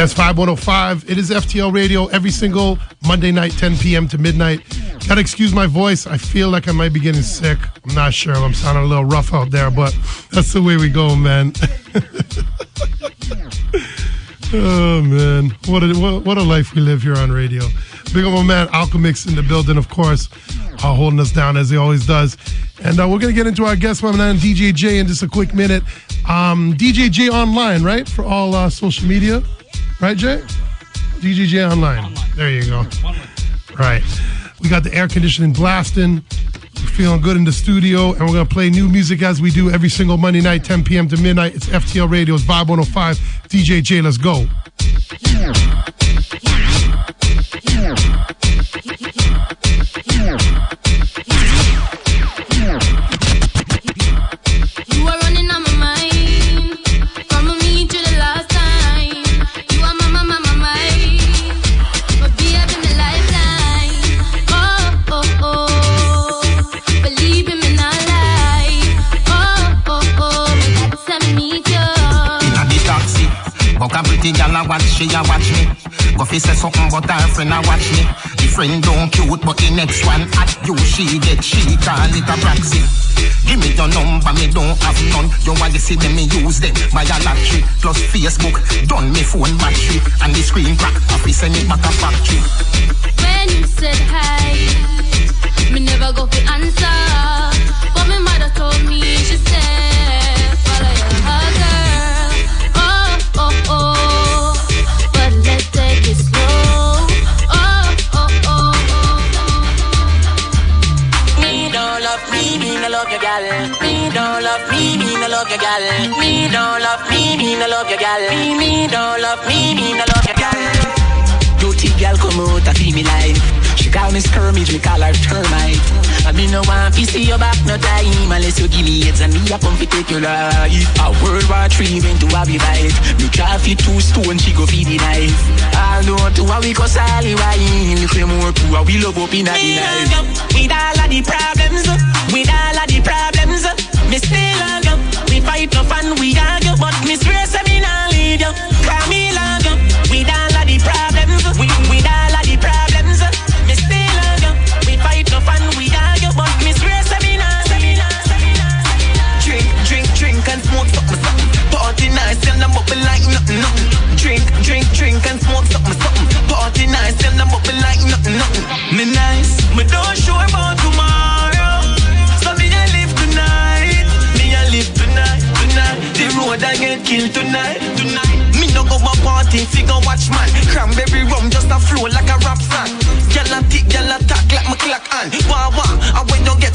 Yes, 5105. It is FTL Radio every single Monday night, 10 p.m. to midnight. Gotta excuse my voice. I feel like I might be getting sick. I'm not sure. I'm sounding a little rough out there, but that's the way we go, man. oh, man. What a, what, a life we live here on radio. Big my man, Alchemix in the building, of course, uh, holding us down as he always does. And uh, we're going to get into our guest, my man, DJ J, in just a quick minute. Um, DJ J online, right? For all uh, social media. Right, Jay? DJJ Online. Online. There you go. Right. We got the air conditioning blasting. We're feeling good in the studio, and we're going to play new music as we do every single Monday night, 10 p.m. to midnight. It's FTL Radio's Vibe 105. DJ J, let's go. pretty next one at you she get she call it a proxy. Give me your number, me don't have none. You want to see them, me use them. My lottery plus Facebook, done me phone battery and the screen crack. Fi send it back a factory. When you said hi, me never go fi answer, but my mother told me she said love your gal. Me don't love me, me no love your gal. Me, me don't love me, me no love your gal. Dirty gal come out feel me life. She call me skirmish, me call her termite. I me no want to see your back no time unless you give me it and me I come to take your life. A World War Three went to a fight. Me try fi two stone, she go feed the knife. I know to how we go sally wine. If we more poor, we love up in a the night. With all of the problems, with all of the problems, me still love fight no fun, we argue, but me swear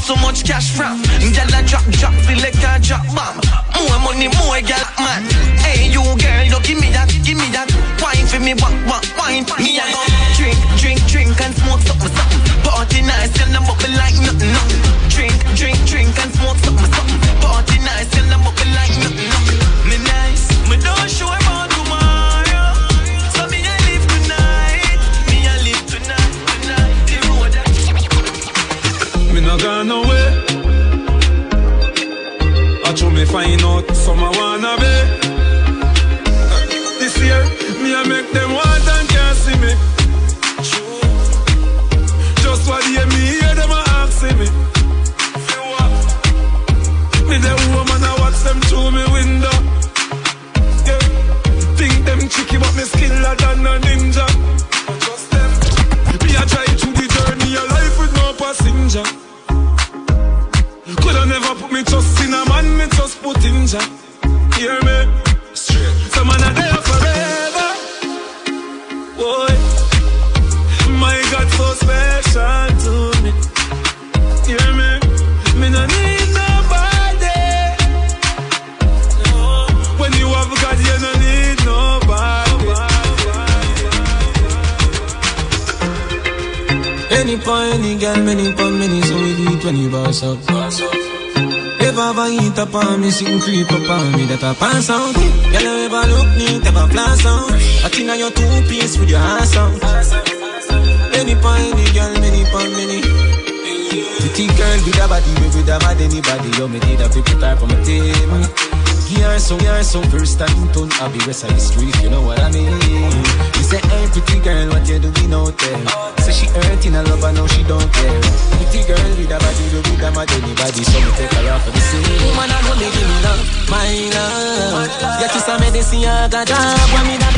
so much cash from. Gyal a drop drop, feel like a drop bomb. More money, more gyal man. Hey you girl, you give me that, give me that. Wine for me, wah wah, wine. Me a go on I pass out. Girl, you ever look neat, ever flash out. I think I your two piece with your ass out. Any point, any girl, many pon many. Pretty girl with a body, with a mad anybody, yo, me need a people type for my team. Gear so, gear so, first time turn I'll be west of the street, you know what I mean? He say, hey pretty girl, what you doing out there? Say she hurting a love, I know she don't care. Pretty girl with a body, do with a mad anybody, so me take her off of the scene. Woman, I know me give me love, my love. You kiss a medicine, I got job, when me that.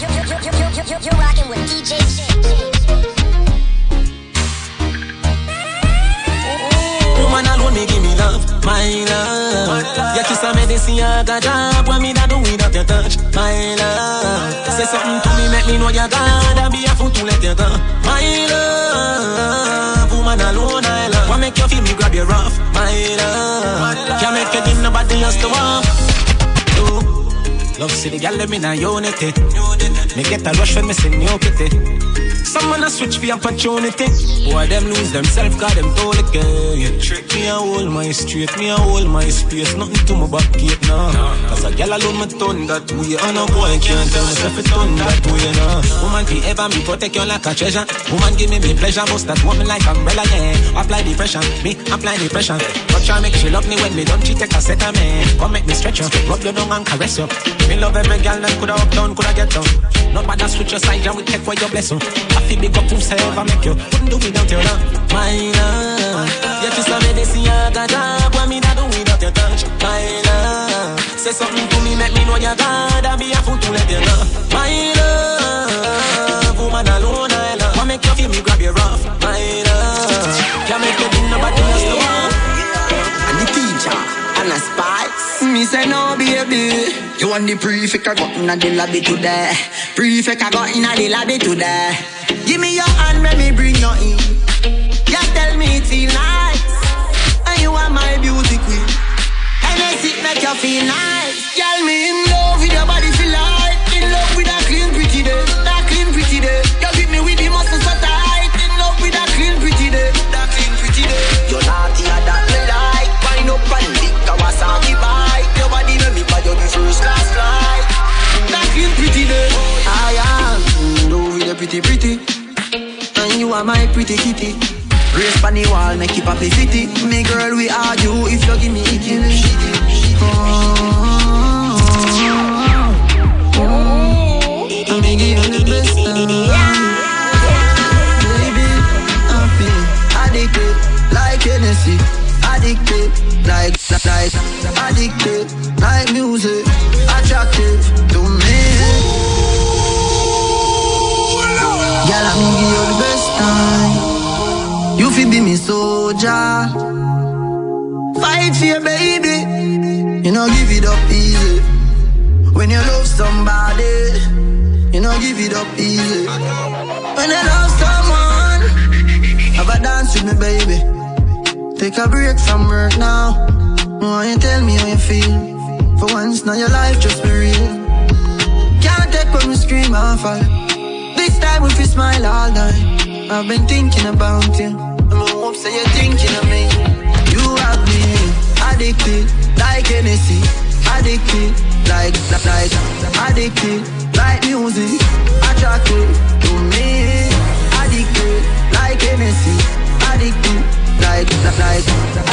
You, you, you, you, you, you, you're rocking with DJ Shit. Alone me give me love, my love. You kiss a medicine, I got job. What me da do without your touch, my love. Say something to me, make me know you're God. I be a fool to let you go, my love. Woman alone I love. What make you feel me grab your rough, my love. Can't make you give nobody else to walk. Love city gal let me na unity. Me get a rush when me sing new kitty. Someone a switch for opportunity. Boy, them lose themselves, got them told again. Trick me a hold my street, me a hold my space. Nothing to my back gate now. Cause a gal alone me turn that way. And a boy can't tell myself it turn that way now. Woman be ever me protect you like a treasure. Woman give me me pleasure, bust that woman like umbrella, yeah. Apply the pressure, me apply the pressure. Touch her, make she love me when me don't cheat, take a set of me. Come make me stretch you, rub you down and caress you. Me love every gal that coulda up down, coulda get down. Nobody switch your side, and we take for your blessing. I feel big up whosoever make you. Couldn't do without your love, my love. You kiss a medicine, I got job. What me da do without your touch, my love. Say something to me, make me know you're God. I be a fool to let you know, my love. Woman alone, I love. What make you feel me grab you rough, my love. Can't make you Say no baby. You want the prefect I got inna the lobby today. Prefect I got inna the lobby today. Give me your hand, let me bring you in. You tell me it's nice, and you are my beauty queen. And I sit make you feel nice. Girl, me in love with your body pretty pretty. And you are my pretty kitty. Race pan the wall, make it happy fitty. Me girl, we argue if you give me icky. Oh, oh, me give you the best time. Baby, I feel addicted like Hennessy. Addicted like, like, addicted like music. Soldier. Fight for your baby. You know, give it up easy. When you love somebody, you know, give it up easy. When you love someone, have a dance with me, baby. Take a break from work now. Why you tell me how you feel? For once, now your life just be real. Can't take when we scream and fall. This time if you smile all night. I've been thinking about you. Hope say you're thinking of me. You have me addicted like Hennessy. Addicted like like addicted like music. Attracted to me. Addicted like Hennessy. Addicted like like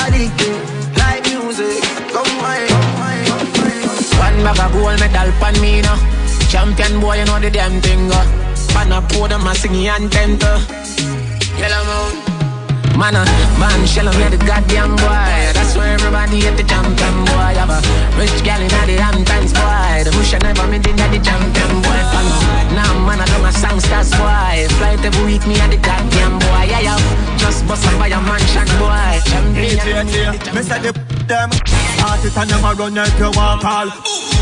addicted like music. Come on, come on, come on. One bag of gold medal pan me now. Champion boy, you know the damn thing. Uh. Pan a podium, I sing anthem to. Yellow moon. Man, uh, man, shell me the goddamn boy. That's why everybody at the champion boy. Have a rich gal in the Hamptons boy. The bush I never meet in the champion boy. Fan. Now man, I don't a songsters boy. Flight every week, me at the goddamn boy. Yeah, yeah. Just bust up by a mansion boy. Champion. Say the them Artist them a run like you want call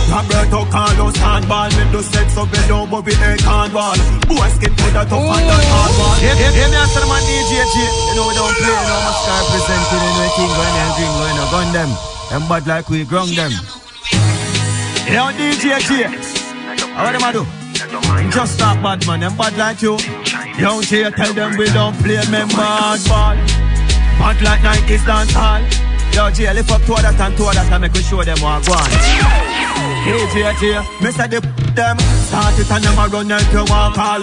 Roberto Carlos handball Me do sex up and down but we eh, ain't can't ball Boy skin put that up and that hardball Hear hear me after the man DJ G. You know we don't play no much car presenting anything going and drink going and gun them. Them bad like we ground them. You know DJ G. How them a do? Just stop bad man, them bad like you. Young G tell them we don't play members. Ball Bad like Nike's dance hall Yo, Jay, lift up two of that and two of that and make we show them what I want. Hey, JJ, me say the them. Start it and a run like you want all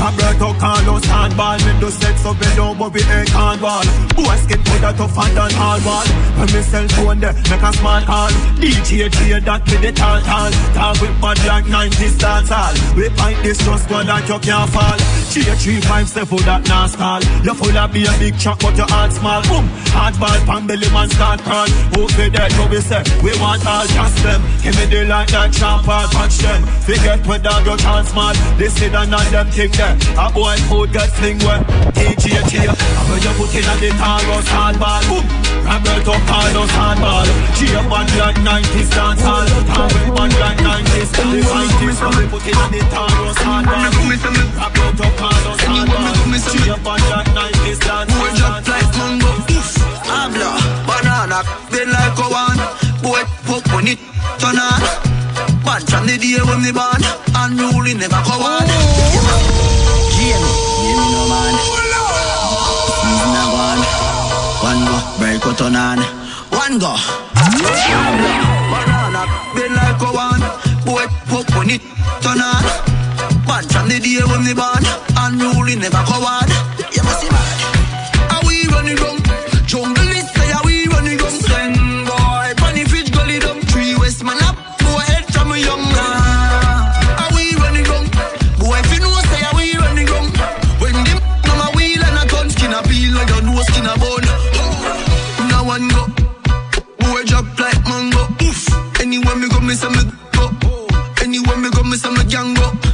Roberto Carlos handball Me do sex up and but we ain't can't ball Boy skin powder tougher than all ball When me cell phone there make a smart call. DJ J that with the tall tall. Talk with bad like 90s dance all We find this just one that you can't fall. J357 that not stall You full of be a big chuck but your heart small. Boom, hardball pan belly man start crawl. Who be dead so we say We want all just them. Give me the light that trample touch them Forget where dog your chance man This is the not them thing there A boy food get fling where J And when you put in a the Taros hardball Boom, Roberto Carlos hardball G man like 90s dance hall. With man like 90s The 90s when we put in a the Taros hardball Roberto Carlos hardball G man the when me born, unruly never go on. Jane, yeah, me no man. Season a one, one go, break out on on. One go. Banana, bend like a one. Boy, poke when it turn on. Bad from the day when me born, unruly never go go, me say me go. Anywhere me go, me say me can go.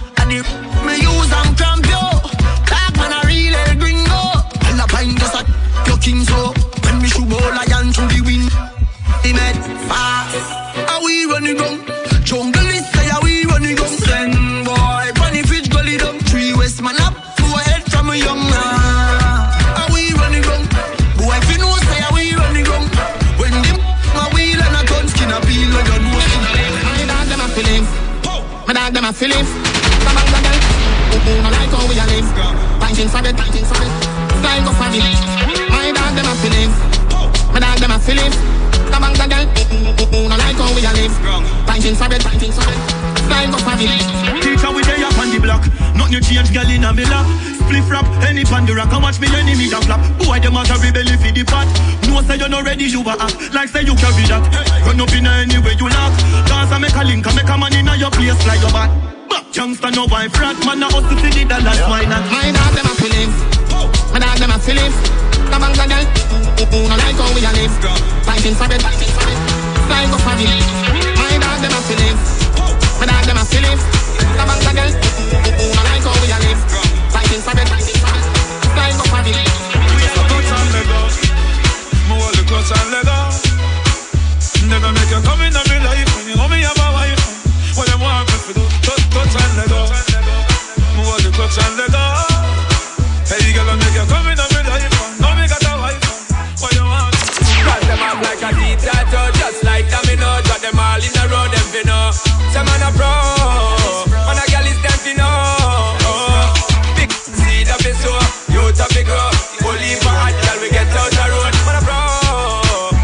Pinting for it, pinting for it. Flying go for. Teacher we day up on the block Nothing you change girl in a me lap Spliff rap, any pan the rock And watch me enemy that flap Boy them out a rebel if the pot No say you're not ready you a act Like say you carry that Run up in any way you knock Cause I make a link I make a man in your place like your Back youngster no wife rat Man a hustle to the dollars why not My dog them a feelings. My dog them a feelings. Come on, girl. Who no like how we a live? Pinting for it, pinting for it. Flying go for me. My dog them like how we me. And. Me the and make you come in my life when you me have a wife. Them want me. Me the and. Hey, girl, make you come in my them know. Some man a pro, man a gal is fi know. Big seed up his soul, youth up fi grow. Only for hot gal we get out the road. Man a pro,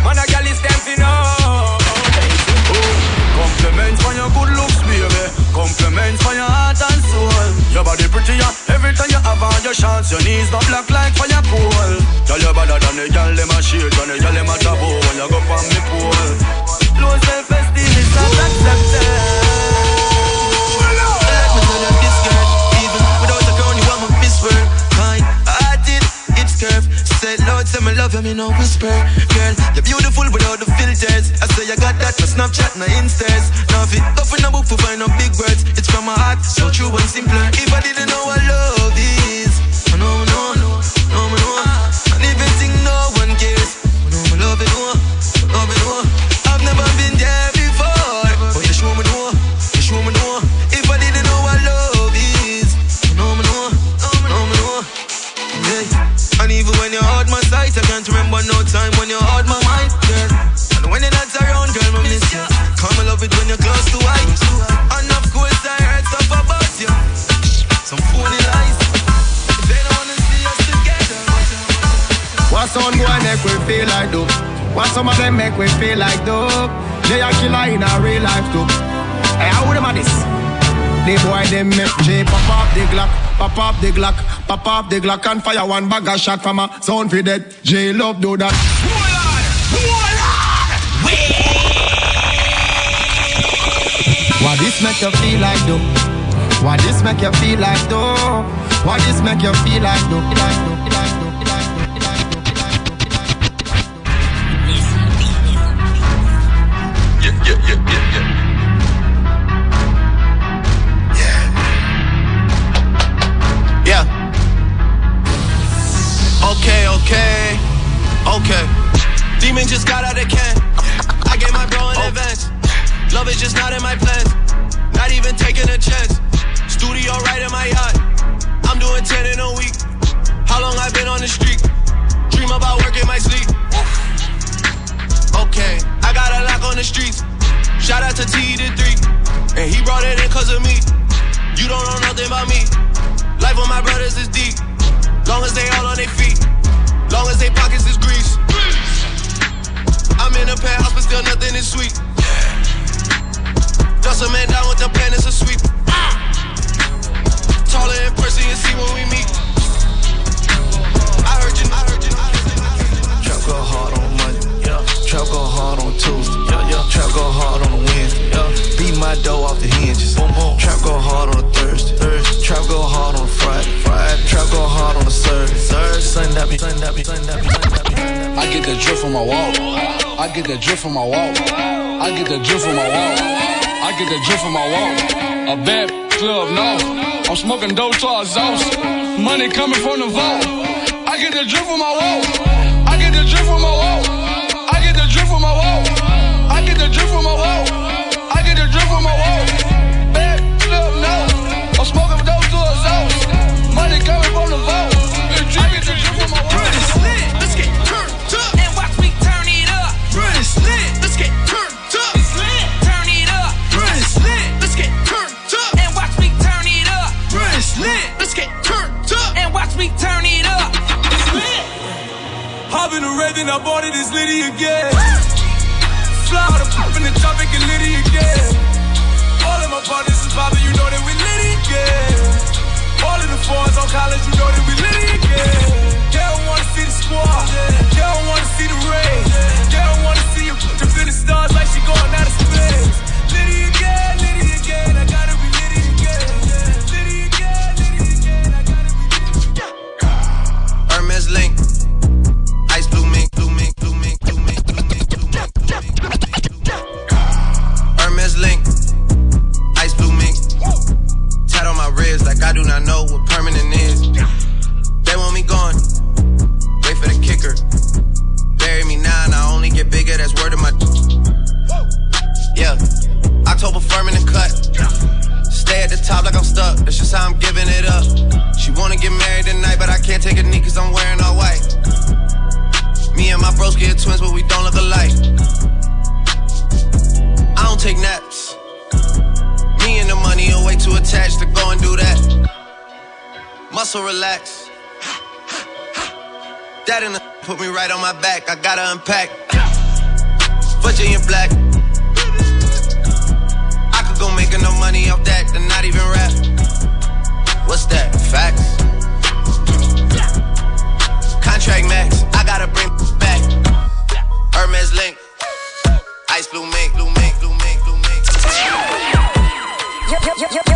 man a gal is them fi know. Compliments for your good looks, baby. Compliments for your heart and soul. Your body prettier every time you have on your shots. Your knees not black like fire coal. Tell you better than the girl them a shake and the girl them a taboo when you go from love you, me no whisper. Girl, you're beautiful without the filters. I say you got that, my Snapchat, my Instas. Now if it up in a book for find out big words, it's from my heart, so true and simpler. If I didn't know what love is, I know, I know, I know, can't remember no time when you're out my mind, girl. And when you're not around, girl, I miss you. Come I love it when you're close to white. And of course, I heard stuff about you. Some phony lies. They don't wanna see us together. What some boy make we feel like dope? What some of them make we feel like dope? Jay a killer in a real life too. Hey, how them at this? The boy them make J pop up the Glock, pop up the Glock, pop up the Glock and fire one bag of shot from a sound for dead. J love do that. What this make you feel like though? What this make you feel like though? What this make you feel like though? Like though? Okay. Demon just got out of can. I gave my bro in oh. advance. Love is just not in my plans. Not even taking a chance. Studio right in my yacht. I'm doing 10 in a week. How long I been on the street? Dream about work in my sleep. Okay, I got a lock on the streets. Shout out to T to 3. And he brought it in cause of me. You don't know nothing about me. Life of my brothers is deep. Long as they all on their feet. Long as they pockets is grease. I'm in a penthouse, but still nothing is sweet. Dust a man down with the pen, it's a sweep. Taller in person, you see when we meet. I heard you, I heard you, I heard you. Trap go hard on Monday, yeah. Trap go hard on Tuesday, yeah, yeah. Trap go hard on Wednesday, yeah. Beat my dough off the hinges, boom, boom. Trap go hard on a Thursday, Thursday. Trap go hard on a Friday, Friday. I get the drip from my wall. I get the drip from my wall. I get the drip from my wall. I get the drip from my wall. A bad club, no. I'm smoking dope to exhaust. Money coming from the vault. I get the drip from my wall. I get the drip from my wall. I get the drip from my wall. I get the drip from my wall. I get the drip from my wall. Bad club, no. I'm smoking dope to exhaust. Money coming from the vault. Red, then I bought it, it's Liddy again. Fly out pop in the tropic and Liddy again. All of my partners is poppin', you know that we too attached to go and do that. Muscle relax. That in the put me right on my back. I gotta unpack. Virginia black. I could go make enough money off that to not even rap. What's that? Facts. Contract max. I gotta bring back. Hermes link.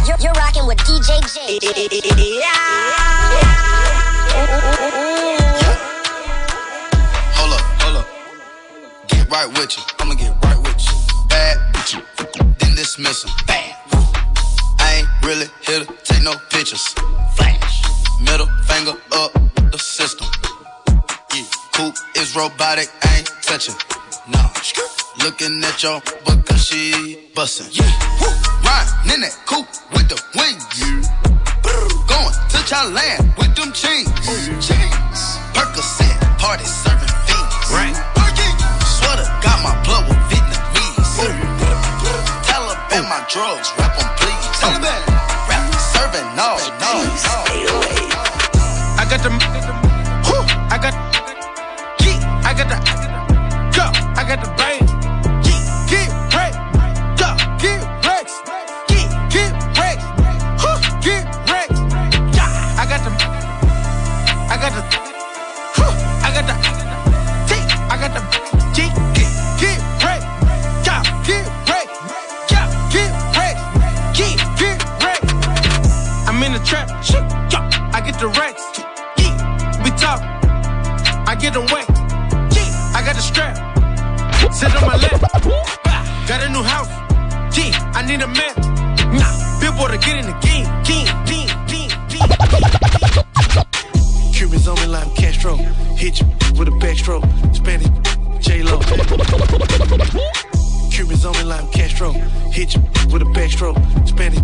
You're, you're, rocking with DJ J. Hold up, hold up. Get right with you. I'ma get right with you. Bad with you. Then dismiss 'em. Bam. I ain't really here to take no pictures. Flash. Middle finger up the system. Yeah. Coupe is robotic. I ain't touching. Nah. Looking at your because she bustin'. Yeah. Woo. Riding in that coupe with the wings. Yeah. Going to Thailand with them chains. Chains. Percocet, party serving fiends. Right. Sweater got my blood with Vietnamese. Taliban my drugs, rap on please. Taliban. Rap serving all, no, I got the, I got, the, go, I got Sit on my lap. Got a new house. I need a map. Nah, billboard to get in the game. Game, game, game, game. Cubans on me like Castro. Hit you with a backstroke. Spanish J Lo. Cubans on me like Castro. Hit you with a backstroke. Spanish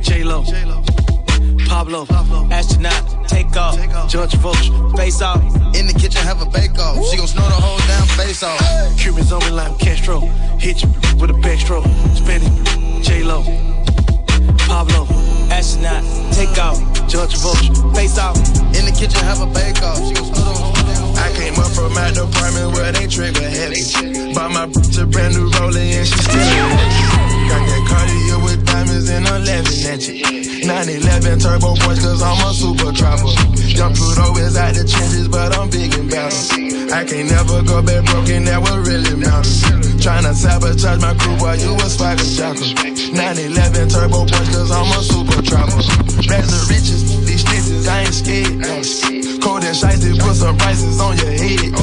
J Lo. Pablo, astronaut, take off. George Vulture, face off. In the kitchen, have a bake off. She gon' snort the whole damn face off. Cubans on me like I'm Castro. Hit you with a backstroke. Spanish J Lo. Pablo, astronaut, take off. George Vulture, face off. In the kitchen, have a bake off. She gon' snort the whole damn I came up from my department where they trigger heavy. Bought my bitch a brand new rollie and she still it. Got Cartier with diamonds and 11 inches. 911 turbo boys cause I'm a super trapper. Young Pluto is out the trenches, but I'm big and better. I can't never go back broken, that what really matters. Tryna sabotage my crew, while you a swagger jacker. 911 turbo boys cause I'm a super trapper. Rags the riches, these snitches, I ain't scared. Cold and shiesty, put some prices on your head.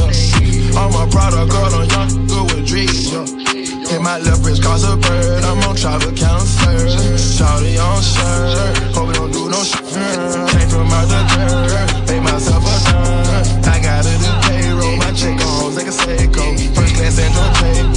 I'm a product, girl, on young, good with dreams. Hit my wrist, cause a bird. I'm on travel counselor. Shawty on shirt. Hope we don't do no shit. Came from out the dirt. Made myself a ton. I gotta do payroll. My check on like a Seiko. First class and no pay.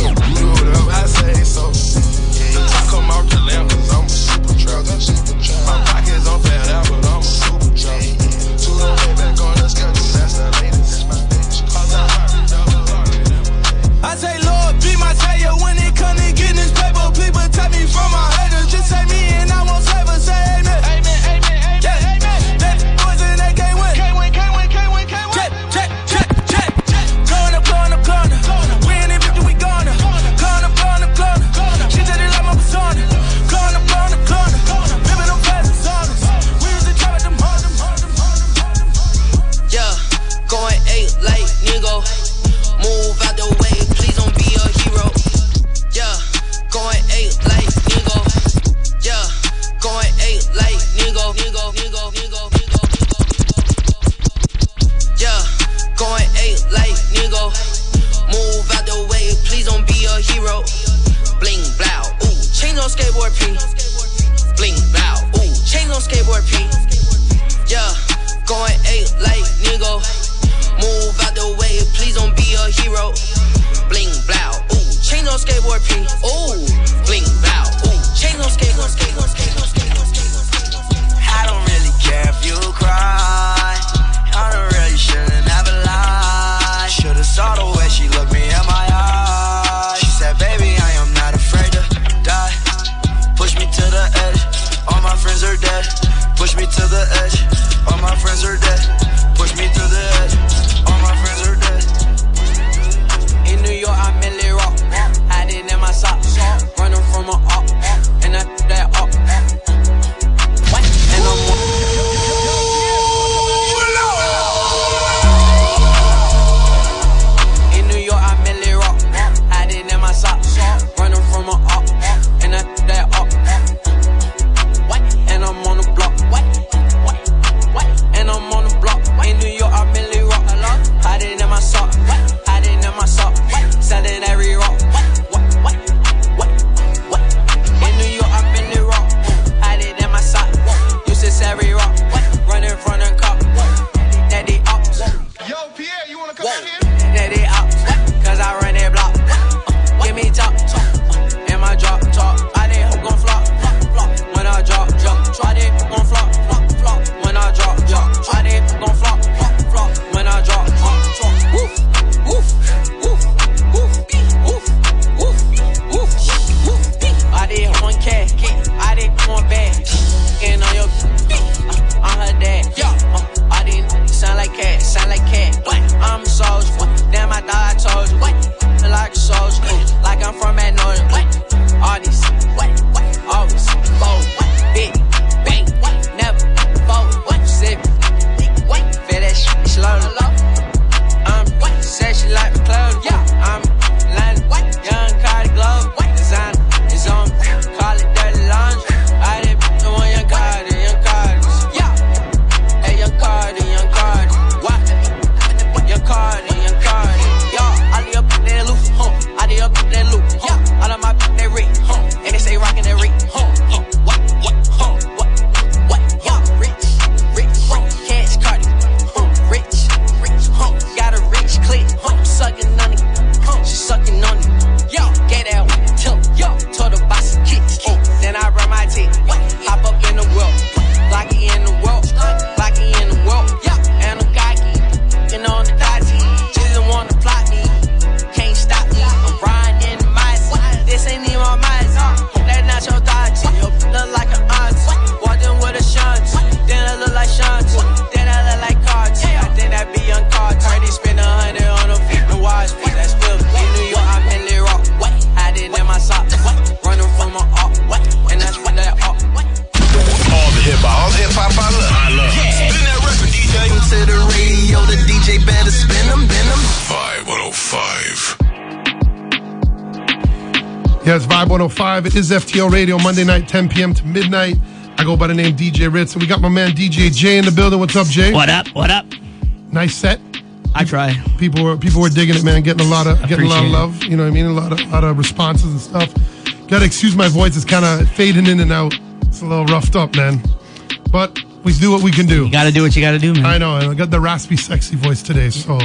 Yeah, it's Vibe 105. It is FTL Radio, Monday night, 10 p.m. to midnight. I go by the name DJ Ritz, and we got my man DJ Jay in the building. What's up, Jay? What up? What up? Nice set. I try. People were people were digging it, man. Getting a lot of getting a lot of love. You know what I mean? A lot of lot of responses and stuff. Got to excuse my voice; it's kind of fading in and out. It's a little roughed up, man. But we do what we can do. You got to do what you got to do, man. I know. I got the raspy, sexy voice today. So,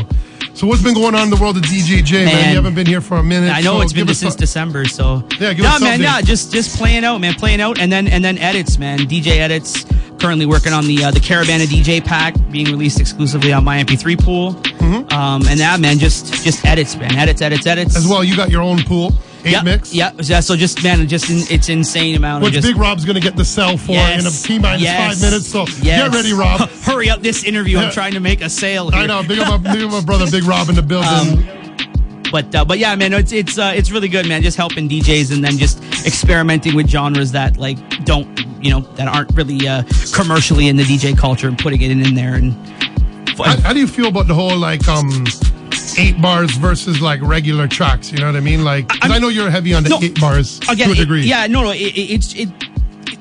so what's been going on in the world of DJ J, man? Man. You haven't been here for a minute. I know so it's been since a- December, so Yeah, no, man, yeah, just just playing out, man, playing out, and then and then edits, man. DJ edits. Currently working on the uh, the Caravana DJ pack being released exclusively on my MP3 pool. Mm-hmm. Um, and that man, just just edits, man, edits, edits, edits. As well, you got your own pool, eight yep, mix. Yeah, yeah. So just man, just in, it's insane amount Which of just. Big Rob's going to get the cell for Yes, in a T minus yes, five minutes. So yes. get ready, Rob. Hurry up this interview. I'm trying to make a sale. Here. I know. Big up, my, big up my brother, Big Rob, in the building. Um, but uh, but yeah, man, it's it's uh, it's really good, man. Just helping DJs and then just experimenting with genres that like don't you know that aren't really uh, commercially in the DJ culture and putting it in, in there and how, how do you feel about the whole like um eight bars versus like regular tracks? You know what I mean? Like I, know you're heavy on the eight bars again, to a it- degree. yeah, no, no, it, it, it's it,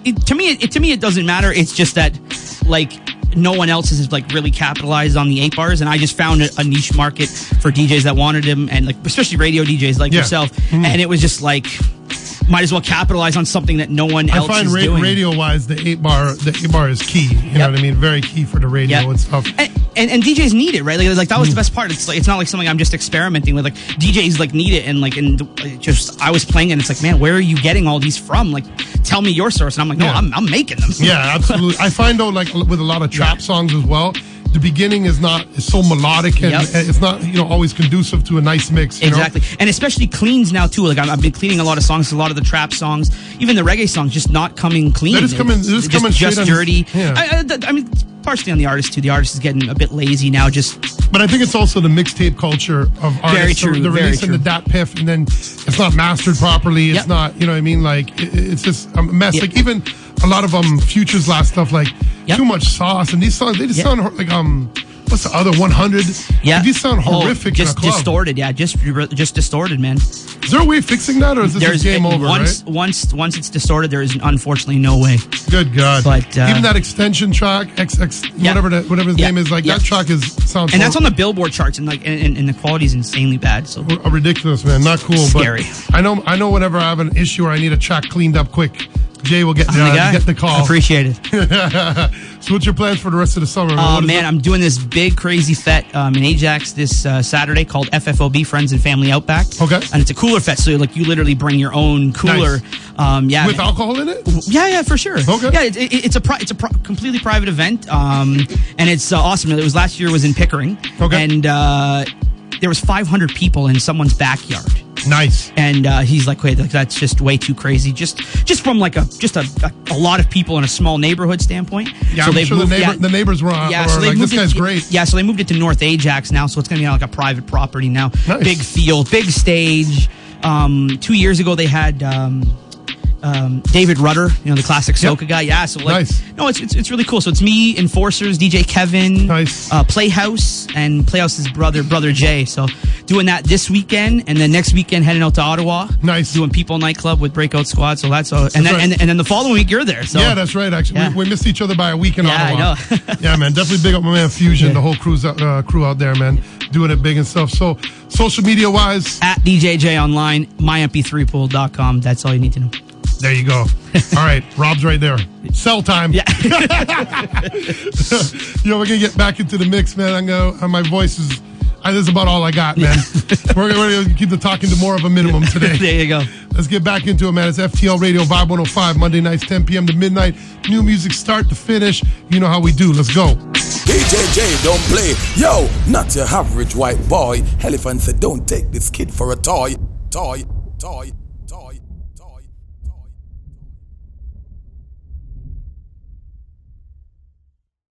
it to me. It, to me, it doesn't matter. It's just that like no one else has like really capitalized on the eight bars, and I just found a, a niche market for DJs that wanted them, and like especially radio DJs like Yeah. yourself. Mhm. And it was just like might as well capitalize on something that no one else I find is ra- doing. radio wise, the eight bar, the eight bar is key. You know what I mean? Very key for the radio Yep. and stuff. and, and, and DJs need it, right? Like, like that was Mm. the best part. It's like it's not like something I'm just experimenting with. Like DJs like need it, and like and just I was playing, and it's like, man, where are you getting all these from? Like, tell me your source, and I'm like, no, Yeah. I'm, I'm making them. Yeah, absolutely. I find though, like with a lot of trap songs as well, the beginning is not is so melodic and Yep. it's not you know always conducive to a nice mix. You Exactly, and especially cleans now too. Like I'm, I've been cleaning a lot of songs, a lot of the trap songs, even the reggae songs, just not coming clean. They're just coming- they're just coming straight just dirty. yeah. I, I, I mean, partially on the artist too. The artist is getting a bit lazy now. Just But I think it's also the mixtape culture of artists. Very They're- true, They're very releasing true. the DatPiff and then it's not mastered properly. It's Yep. not, you know what I mean? Like, it, it's just a mess. Like, even a lot of um Futures last stuff, like, too much sauce. And these songs, they just Yep. sound like, um, what's the other 100? yeah, These sound Oh, horrific just in a club. distorted. Yeah, just just distorted, man. Is there a way of fixing that or is this There's just game over, once right? once once it's distorted, there is unfortunately no way. Good God. But uh, even that extension track, XX, whatever that, whatever his Yeah. name is, like Yeah. that track is sounds and that's on the Billboard charts, and like and, and, the quality is insanely bad. So ridiculous, man. Not cool. Scary. But I know, I know. Whenever I have an issue or I need a track cleaned up quick, Jay will get the uh, get the call. Appreciate it. so, what's your plans for the rest of the summer? Oh is man, it? I'm doing this big crazy fete um, in Ajax this uh, Saturday called FFOB Friends and Family Outback. Okay, and it's a cooler fete, so like you literally bring your own cooler. Um, yeah, with man. alcohol in it. Yeah, yeah, for sure. Okay. Yeah, it, it, it's a pri- it's a pri- completely private event, um, and it's uh, awesome. It was last year. It was in Pickering. Okay. And uh, there was 500 people in someone's backyard. Nice. And uh, he's like, "Wait, like, that's just way too crazy." Just just from like a just a, a, a lot of people in a small neighborhood standpoint. Yeah, I'm they've sure the, moved- neighbor, yeah, the neighbors were, yeah, so they like, moved this guy's it, great. Yeah, so they moved it to North Ajax now, so it's gonna be like a private property now. Nice. Big field, big stage. Um, two years ago they had um, um, David Rudder, you know the classic soca guy. Yeah, so like Nice. no, it's, it's it's really cool. So it's me, Enforcers, DJ Kevin, nice. uh, Playhouse, and Playhouse's brother, brother Jay. So doing that this weekend, and then next weekend heading out to Ottawa. Nice. Doing People Nightclub with Breakout Squad. So that's uh, and then right. and, and then the following week you're there. So yeah, that's right. Actually, Yeah. we, we missed each other by a week in Yeah, I Ottawa. yeah, man. Definitely big up my man Fusion, the whole crew's uh, crew out there, man, doing it big and stuff. So, social media wise, at DJJ online, mymp3pool.com. That's all you need to know. there you go. All right, Rob's right there. Sell time. Yeah. Yo, we're gonna get back into the mix, man. I'm gonna. Uh, my voice is. I, this is about all I got, man. we're, we're gonna keep the talking to more of a minimum today. there you go. Let's get back into it, man. It's FTL Radio Vibe 105, Monday nights, 10 p.m. to midnight. New music start to finish. You know how we do. Let's go. DJJ don't play. Yo, not your average white boy. Elephant said, don't take this kid for a toy. Toy, toy, toy.